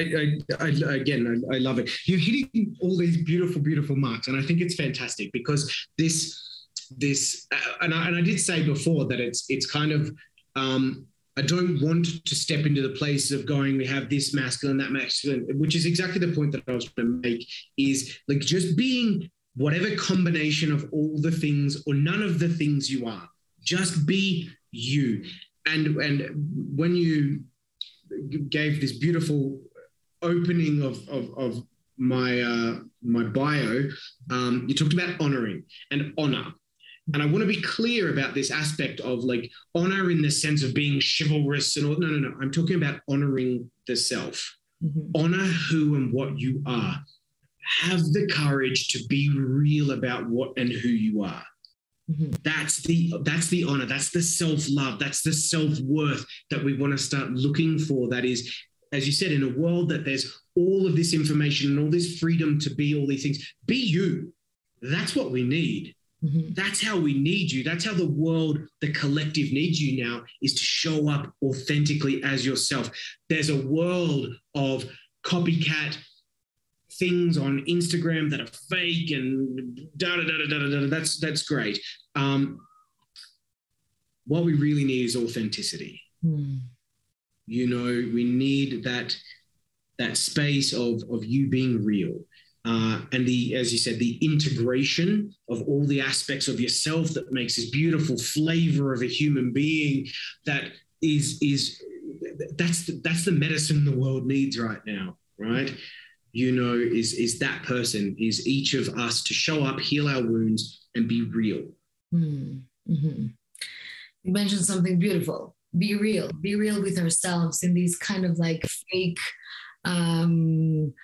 I, I, I, again, I, I, love it. You're hitting all these beautiful, beautiful marks, and I think it's fantastic because this, this, uh, and, I, and I did say before that it's it's kind of. Um, I don't want to step into the place of going, we have this masculine, that masculine, which is exactly the point that I was going to make is like just being whatever combination of all the things or none of the things you are. Just be you. And and when you gave this beautiful opening of, of, of my uh, my bio, um, you talked about honoring and honor. And I want to be clear about this aspect of like honor in the sense of being chivalrous and all. No, no, no. I'm talking about honoring the self. Mm-hmm. Honor who and what you are. Have the courage to be real about what and who you are. Mm-hmm. That's the that's the honor. That's the self love. That's the self worth that we want to start looking for. That is as you said, in a world that there's all of this information and all this freedom to be all these things, be you. That's what we need. Mm-hmm. That's how we need you. That's how the world, the collective needs you now, is to show up authentically as yourself. There's a world of copycat things on Instagram that are fake and da da da da da da. That's that's great. Um, what we really need is authenticity. Mm. You know, we need that that space of of you being real. Uh, and the, as you said, the integration of all the aspects of yourself that makes this beautiful flavor of a human being that is is that's the, that's the medicine the world needs right now, right? You know, is is that person is each of us to show up, heal our wounds, and be real. Mm-hmm. You mentioned something beautiful. Be real. Be real with ourselves in these kind of like fake. Um,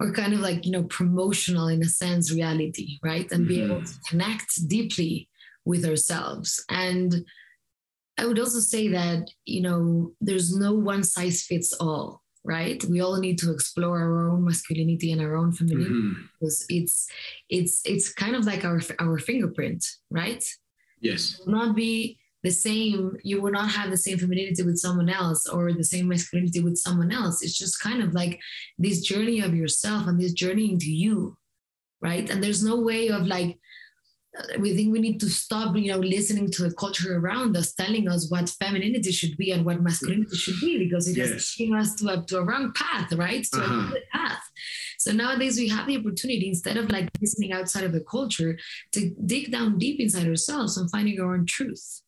or kind of like you know promotional in a sense reality right and mm-hmm. be able mm-hmm. to connect deeply with ourselves and i would also say that you know there's no one size fits all right we all need to explore our own masculinity and our own femininity mm-hmm. because it's it's it's kind of like our our fingerprint right yes not be the same you will not have the same femininity with someone else or the same masculinity with someone else. It's just kind of like this journey of yourself and this journey into you right? And there's no way of like we think we need to stop you know listening to the culture around us telling us what femininity should be and what masculinity should be because it yes. is taking us to a, to a wrong path right? To uh-huh. a good path. So nowadays we have the opportunity instead of like listening outside of the culture to dig down deep inside ourselves and finding our own truth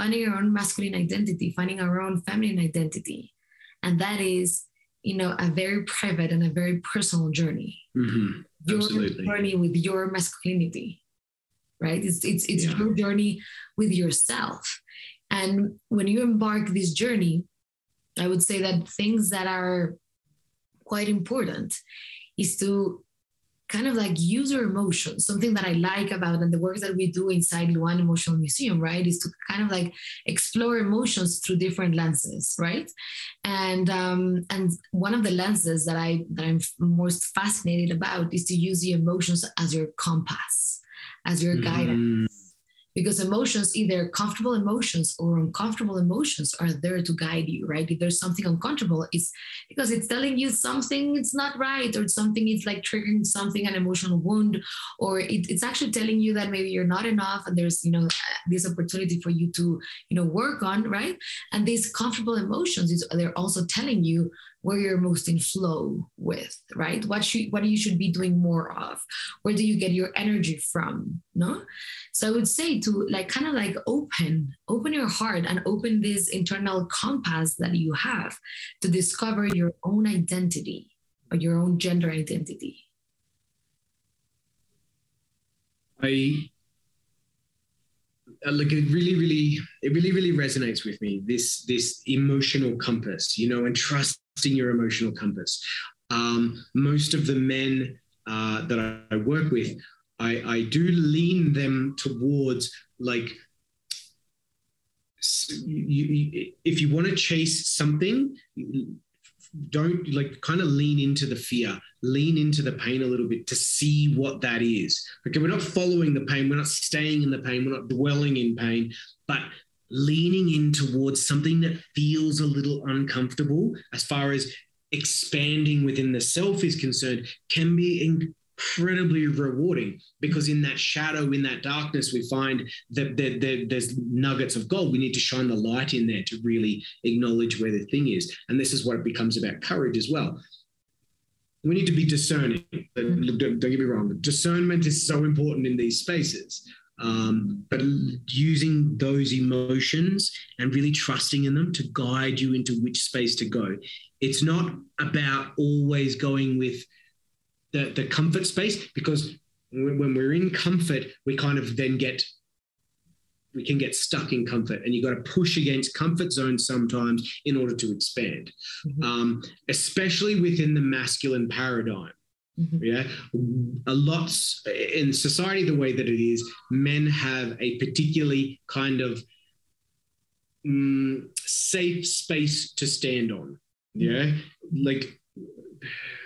finding our own masculine identity, finding our own feminine identity. And that is, you know, a very private and a very personal journey. Mm-hmm. Your Absolutely. journey with your masculinity, right? It's it's it's yeah. your journey with yourself. And when you embark this journey, I would say that things that are quite important is to kind of like user emotions something that i like about and the work that we do inside luan emotional museum right is to kind of like explore emotions through different lenses right? And um and one of the lenses that i that i'm most fascinated about is to use the emotions as your compass as your guidance. mm because emotions either comfortable emotions or uncomfortable emotions are there to guide you right? If there's something uncomfortable it's because it's telling you something it's not right or something it's like triggering something an emotional wound or it, it's actually telling you that maybe you're not enough and there's you know this opportunity for you to you know work on right? And these comfortable emotions is they're also telling you where you're most in flow with right? What should what you should be doing more of? Where do you get your energy from no? So i would say to like kind of like open open your heart and open this internal compass that you have to discover your own identity or your own gender identity. I like it really really it really really resonates with me this this emotional compass you know and trusting your emotional compass. Um, most of the men uh, that I, I work with I, I do lean them towards like you, you, if you want to chase something don't like kind of lean into the fear lean into the pain a little bit to see what that is. Okay we're not following the pain we're not staying in the pain we're not dwelling in pain but leaning in towards something that feels a little uncomfortable as far as expanding within the self is concerned can be incredibly rewarding because in that shadow, in that darkness, we find that there, there, there's nuggets of gold. We need to shine the light in there to really acknowledge where the thing is. And this is what it becomes about courage as well. We need to be discerning. Don't, get me wrong. Discernment is so important in these spaces. Um, but using those emotions and really trusting in them to guide you into which space to go. It's not about always going with the, the comfort space because when we're in comfort, we kind of then get we can get stuck in comfort and you've got to push against comfort zones sometimes in order to expand mm-hmm. um, especially within the masculine paradigm mm-hmm. yeah a lot in society the way that it is men have a particularly kind of mm, safe space to stand on yeah mm-hmm. like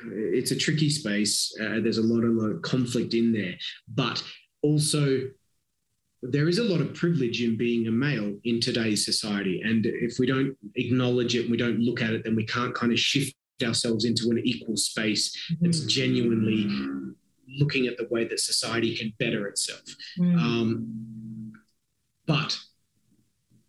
it's a tricky space. Uh, there's a lot, of, lot of conflict in there, but also there is a lot of privilege in being a male in today's society. And if we don't acknowledge it and we don't look at it, then we can't kind of shift ourselves into an equal space that's mm. genuinely looking at the way that society can better itself. Mm. Um, but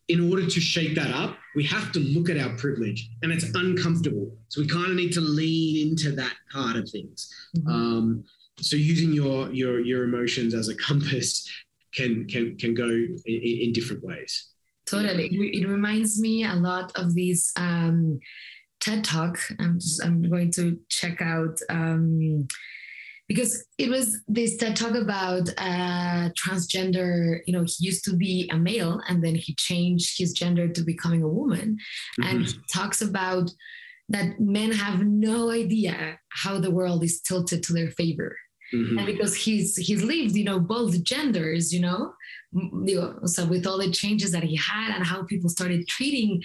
in order to shake that up, we have to look at our privilege and it's uncomfortable. So we kind of need to lean into that part of things. Mm-hmm. Um, so using your, your, your emotions as a compass can, can, can go in, in different ways. totally. It reminds me a lot of these um, TED Talk. I'm just, I'm going to check out um, because it was this TED Talk about uh, transgender. You know, he used to be a male and then he changed his gender to becoming a woman, mm-hmm. and he talks about that men have no idea how the world is tilted to their favor. Mm-hmm. And because he's he's lived, you know, both genders, you know, so with all the changes that he had and how people started treating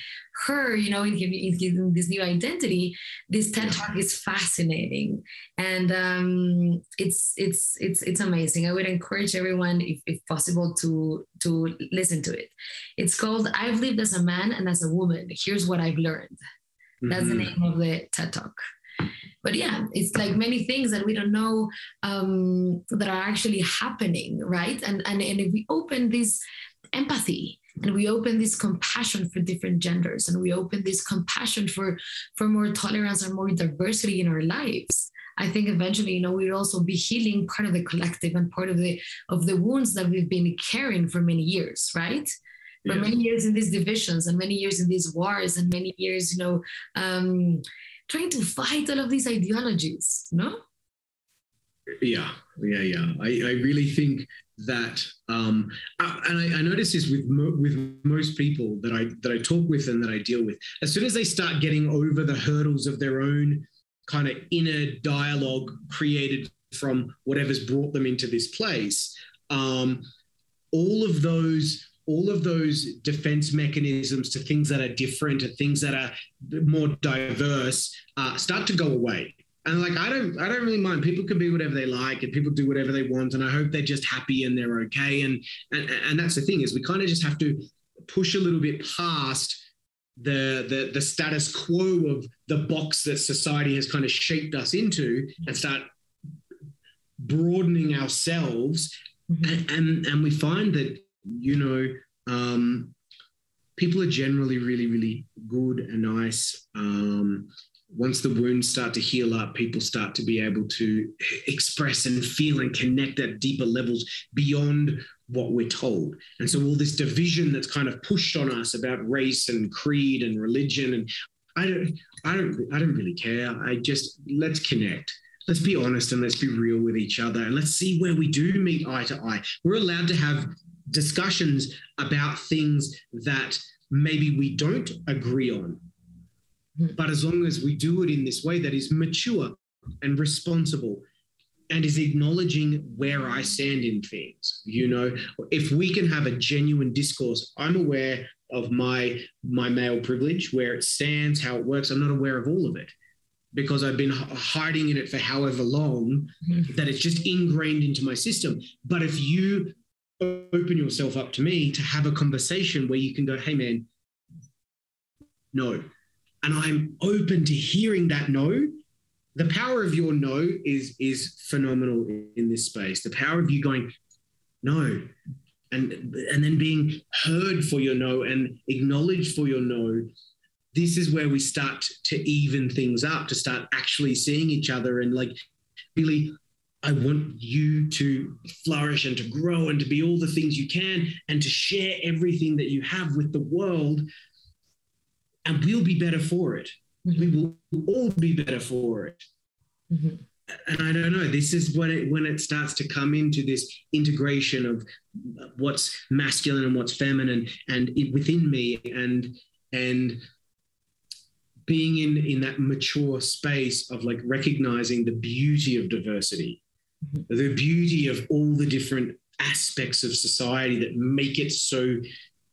her, you know, in, in, in this new identity, this TED talk is fascinating, and um, it's it's it's it's amazing. I would encourage everyone, if, if possible, to to listen to it. It's called "I've Lived as a Man and as a Woman. Here's what I've learned." That's mm-hmm. the name of the TED talk but yeah it's like many things that we don't know um, that are actually happening right and, and and if we open this empathy and we open this compassion for different genders and we open this compassion for for more tolerance and more diversity in our lives i think eventually you know we'll also be healing part of the collective and part of the of the wounds that we've been carrying for many years right for yeah. many years in these divisions and many years in these wars and many years you know um, trying to fight all of these ideologies, no? Yeah, yeah, yeah. I, I really think that, um, I, and I, I, notice this with mo- with most people that I that I talk with and that I deal with. As soon as they start getting over the hurdles of their own kind of inner dialogue created from whatever's brought them into this place, um, all of those all of those defense mechanisms to things that are different, to things that are more diverse, uh, start to go away. And like I don't, I don't really mind. People can be whatever they like, and people do whatever they want. And I hope they're just happy and they're okay. And and and that's the thing is we kind of just have to push a little bit past the the the status quo of the box that society has kind of shaped us into, and start broadening ourselves. Mm-hmm. And, and and we find that you know, um, people are generally really, really good and nice. Um, once the wounds start to heal up, people start to be able to express and feel and connect at deeper levels beyond what we're told. And so all this division that's kind of pushed on us about race and creed and religion and I don't I don't I don't really care. I just let's connect. Let's be honest and let's be real with each other and let's see where we do meet eye to eye. We're allowed to have discussions about things that maybe we don't agree on. Hmm. But as long as we do it in this way that is mature and responsible and is acknowledging where I stand in things, you know, if we can have a genuine discourse, I'm aware of my my male privilege, where it stands, how it works. I'm not aware of all of it because I've been hiding in it for however long mm-hmm. that it's just ingrained into my system. But if you open yourself up to me to have a conversation where you can go, hey, man, no. And I'm open to hearing that no. The power of your no is, is phenomenal in this space. The power of you going, no. And, and then being heard for your no and acknowledged for your no this is where we start to even things up to start actually seeing each other and like really I want you to flourish and to grow and to be all the things you can and to share everything that you have with the world. And we'll be better for it. Mm-hmm. We will all be better for it. Mm-hmm. And I don't know, this is when it when it starts to come into this integration of what's masculine and what's feminine and it, within me and and being in in that mature space of like recognizing the beauty of diversity mm-hmm. the beauty of all the different aspects of society that make it so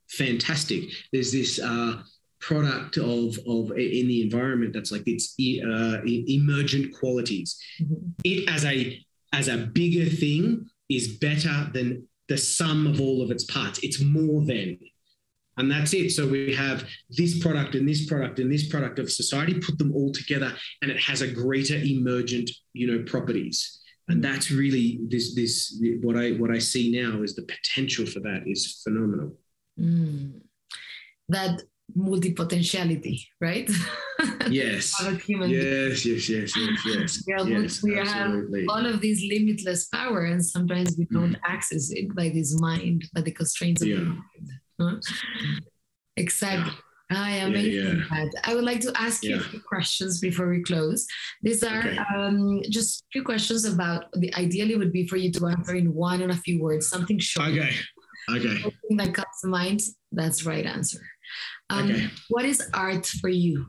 fantastic. There's this uh, product of of in the environment that's like its uh, emergent qualities. Mm-hmm. It as a as a bigger thing is better than the sum of all of its parts. It's more than. And that's it. So we have this product and this product and this product of society, put them all together, and it has a greater emergent, you know, properties and that's really this this what I what I see now is the potential for that is phenomenal. Mm. That multipotentiality, right? Yes. yes, yes, yes, yes, yes. Yeah, yes, we absolutely. have all of these limitless power, and sometimes we don't mm. access it by this mind, by the constraints of yeah. the mind. Huh? Exactly. I am yeah, yeah. I would like to ask you a few questions before we close. These are okay. um, just a few questions about the ideally would be for you to answer in one and a few words, something short. Okay. Okay. Something that comes to mind, that's the right answer. Um, okay. What is art for you?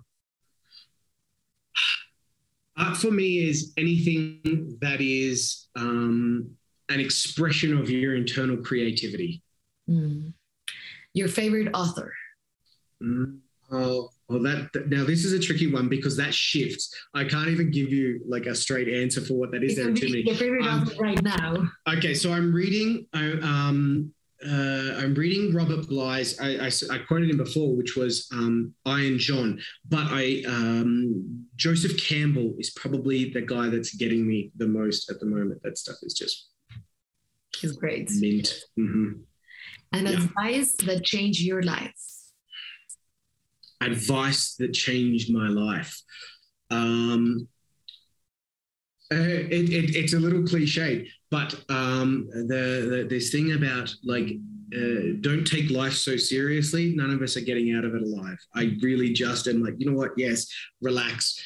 Art for me is anything that is um, an expression of your internal creativity. Mm. Your favorite author? Mm, oh, well, that now this is a tricky one because that shifts. I can't even give you like a straight answer for what that is. There to me. Your favorite um, author right now? Okay, so I'm reading. I, um, uh, I'm reading Robert Bly's. I, I, I, quoted him before, which was um, Iron John. But I um, Joseph Campbell is probably the guy that's getting me the most at the moment. That stuff is just. He's great. Mint. Mm-hmm. And yeah. advice that changed your life advice that changed my life. Um, uh, it, it, it's a little cliche, but um, the, the, this thing about like uh, don't take life so seriously. None of us are getting out of it alive. I really just am like, you know what? Yes, relax.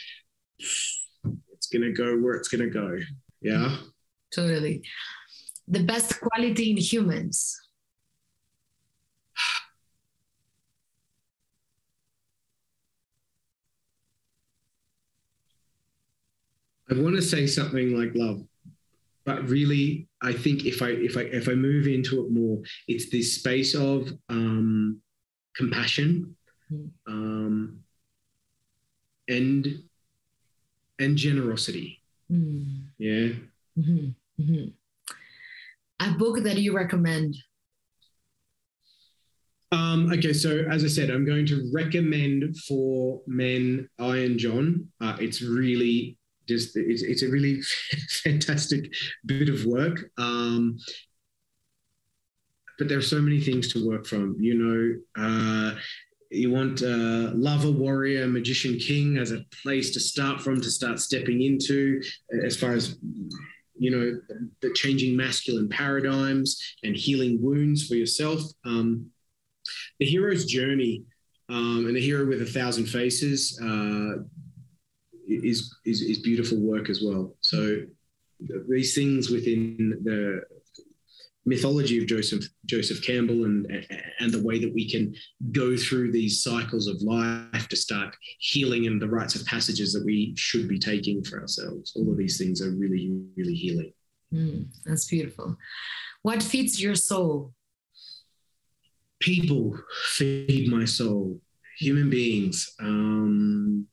It's gonna go where it's gonna go. Yeah. Totally. The best quality in humans. I want to say something like love, but really, I think if I if I if I move into it more, it's this space of um, compassion, mm. um, and and generosity. Mm. Yeah. Mm-hmm. Mm-hmm. A book that you recommend. Um, okay, so as I said, I'm going to recommend for men Iron John. Uh, it's really just it's, it's a really fantastic bit of work. Um, but there are so many things to work from. You know, uh, you want uh, lover, warrior, magician, king as a place to start from, to start stepping into, as far as you know, the changing masculine paradigms and healing wounds for yourself. Um, the hero's journey um, and the hero with a thousand faces. Uh, is, is, is beautiful work as well. So these things within the mythology of Joseph Joseph Campbell and and the way that we can go through these cycles of life to start healing and the rites of passages that we should be taking for ourselves. All of these things are really really healing. Mm, that's beautiful. What feeds your soul? People feed my soul. Human beings. Um,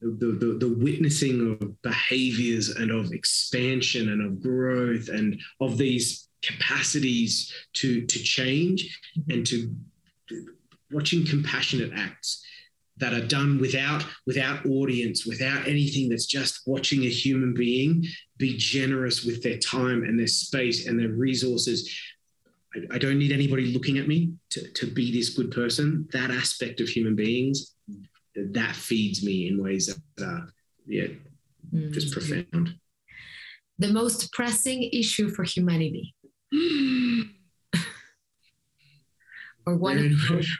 the, the, the witnessing of behaviors and of expansion and of growth and of these capacities to to change and to watching compassionate acts that are done without without audience without anything that's just watching a human being be generous with their time and their space and their resources. I, I don't need anybody looking at me to, to be this good person. That aspect of human beings that feeds me in ways that are yeah mm. just profound. The most pressing issue for humanity. Or one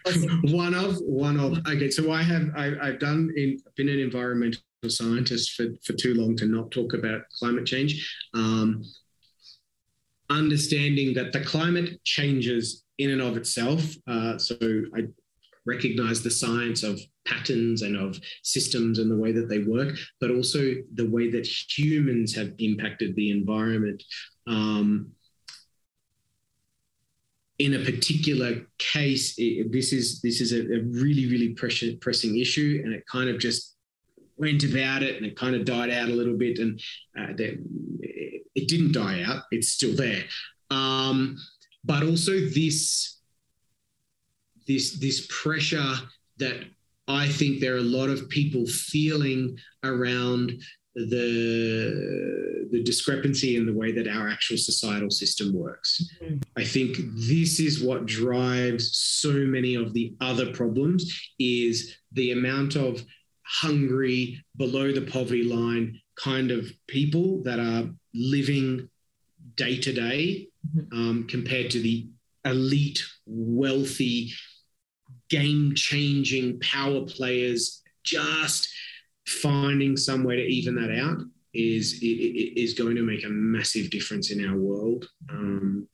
of one of one of. Okay so i have I, have done in been an environmental scientist for, for too long to not talk about climate change. Um, understanding that the climate changes in and of itself uh, so i recognize the science of patterns and of systems and the way that they work, but also the way that humans have impacted the environment. Um, in a particular case, it, this is this is a, a really really pressure, pressing issue, and it kind of just went about it, and it kind of died out a little bit, and uh, it didn't die out; it's still there. Um, but also this this this pressure that I think there are a lot of people feeling around the the discrepancy in the way that our actual societal system works. Mm-hmm. I think this is what drives so many of the other problems is the amount of hungry below the poverty line kind of people that are living day to day mm-hmm. um, compared to the elite wealthy game changing power players, just finding somewhere to even that out is is going to make a massive difference in our world. Um,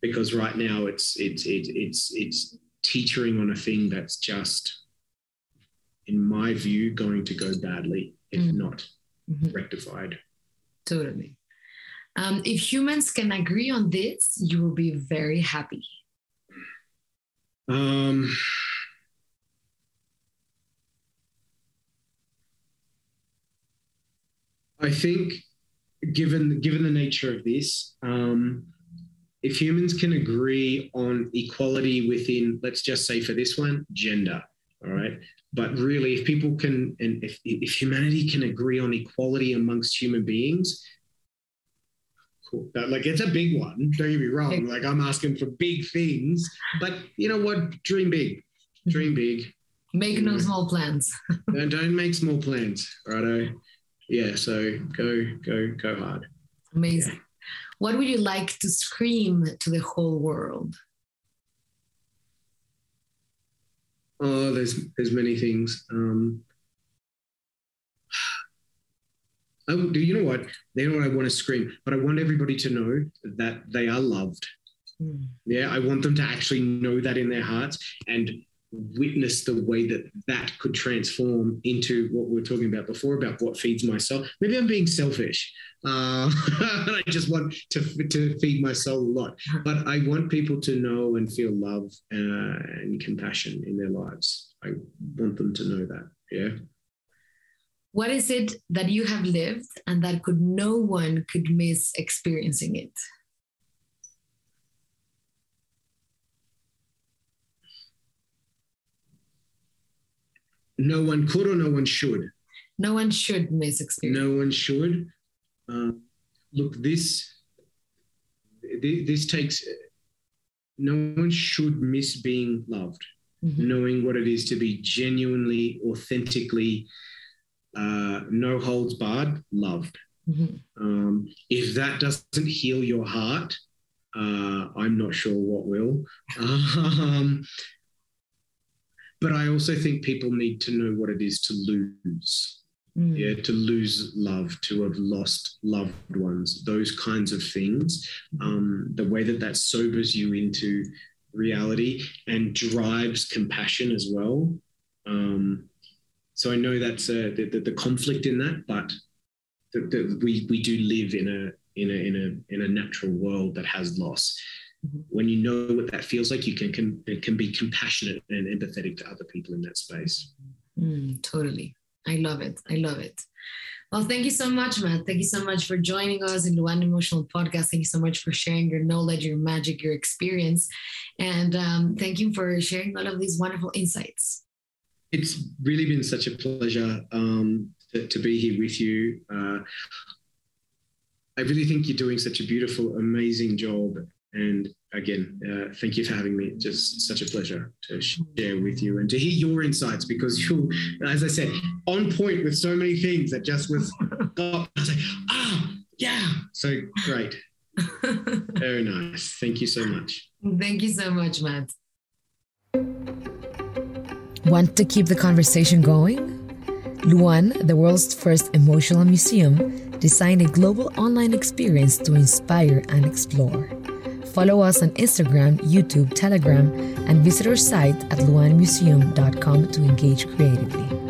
because right now it's it's it's it's it's teetering on a thing that's just, in my view, going to go badly if mm. not mm-hmm. rectified. Totally. Um, if humans can agree on this, you will be very happy. Um, I think, given given the nature of this, um, if humans can agree on equality within, let's just say for this one, gender, all right. But really, if people can, and if, if humanity can agree on equality amongst human beings, cool. Like it's a big one. Don't get me wrong. Like I'm asking for big things, but you know what? Dream big. Dream big. Make no know. small plans. don't, don't make small plans, righto? Yeah. So go, go, go hard. Amazing. Yeah. What would you like to scream to the whole world? Oh, there's there's many things. Um, I, do you know what? They know what I want to scream, but I want everybody to know that they are loved. Mm. Yeah, I want them to actually know that in their hearts and witness the way that that could transform into what we were talking about before about what feeds myself. Maybe I'm being selfish. Uh, I just want to, to feed my soul a lot. But I want people to know and feel love uh, and compassion in their lives. I want them to know that. Yeah. What is it that you have lived and that could no one could miss experiencing it? no one could or no one should. No one should miss experience. No one should. Uh, look, this this takes. No one should miss being loved, mm-hmm. knowing what it is to be genuinely, authentically, uh, no holds barred, loved. Mm-hmm. Um, if that doesn't heal your heart, uh, I'm not sure what will. Um, but I also think people need to know what it is to lose. Mm. Yeah, to lose love, to have lost loved ones, those kinds of things. Um, the way that that sobers you into reality and drives compassion as well. Um, so I know that's uh, the, the, the, conflict in that, but the, the, we we do live in a in a in a in a natural world that has loss. Mm-hmm. When you know what that feels like, you can, can, can be compassionate and empathetic to other people in that space. Mm, totally. I love it. I love it. Well, thank you so much, Matt. Thank you so much for joining us in the Luan Emotional Podcast. Thank you so much for sharing your knowledge, your magic, your experience. And um, thank you for sharing all of these wonderful insights. It's really been such a pleasure um, to, to, be here with you. Uh, I really think you're doing such a beautiful, amazing job and again, uh, thank you for having me. Just such a pleasure to share with you and to hear your insights because you, as I said, on point with so many things that just was, I was like, ah, yeah. So great. Very nice. Thank you so much. Thank you so much, Matt. Want to keep the conversation going? Luan, the world's first emotional museum, designed a global online experience to inspire and explore. Follow us on Instagram, YouTube, Telegram, and visit our site at luanmuseum.com to engage creatively.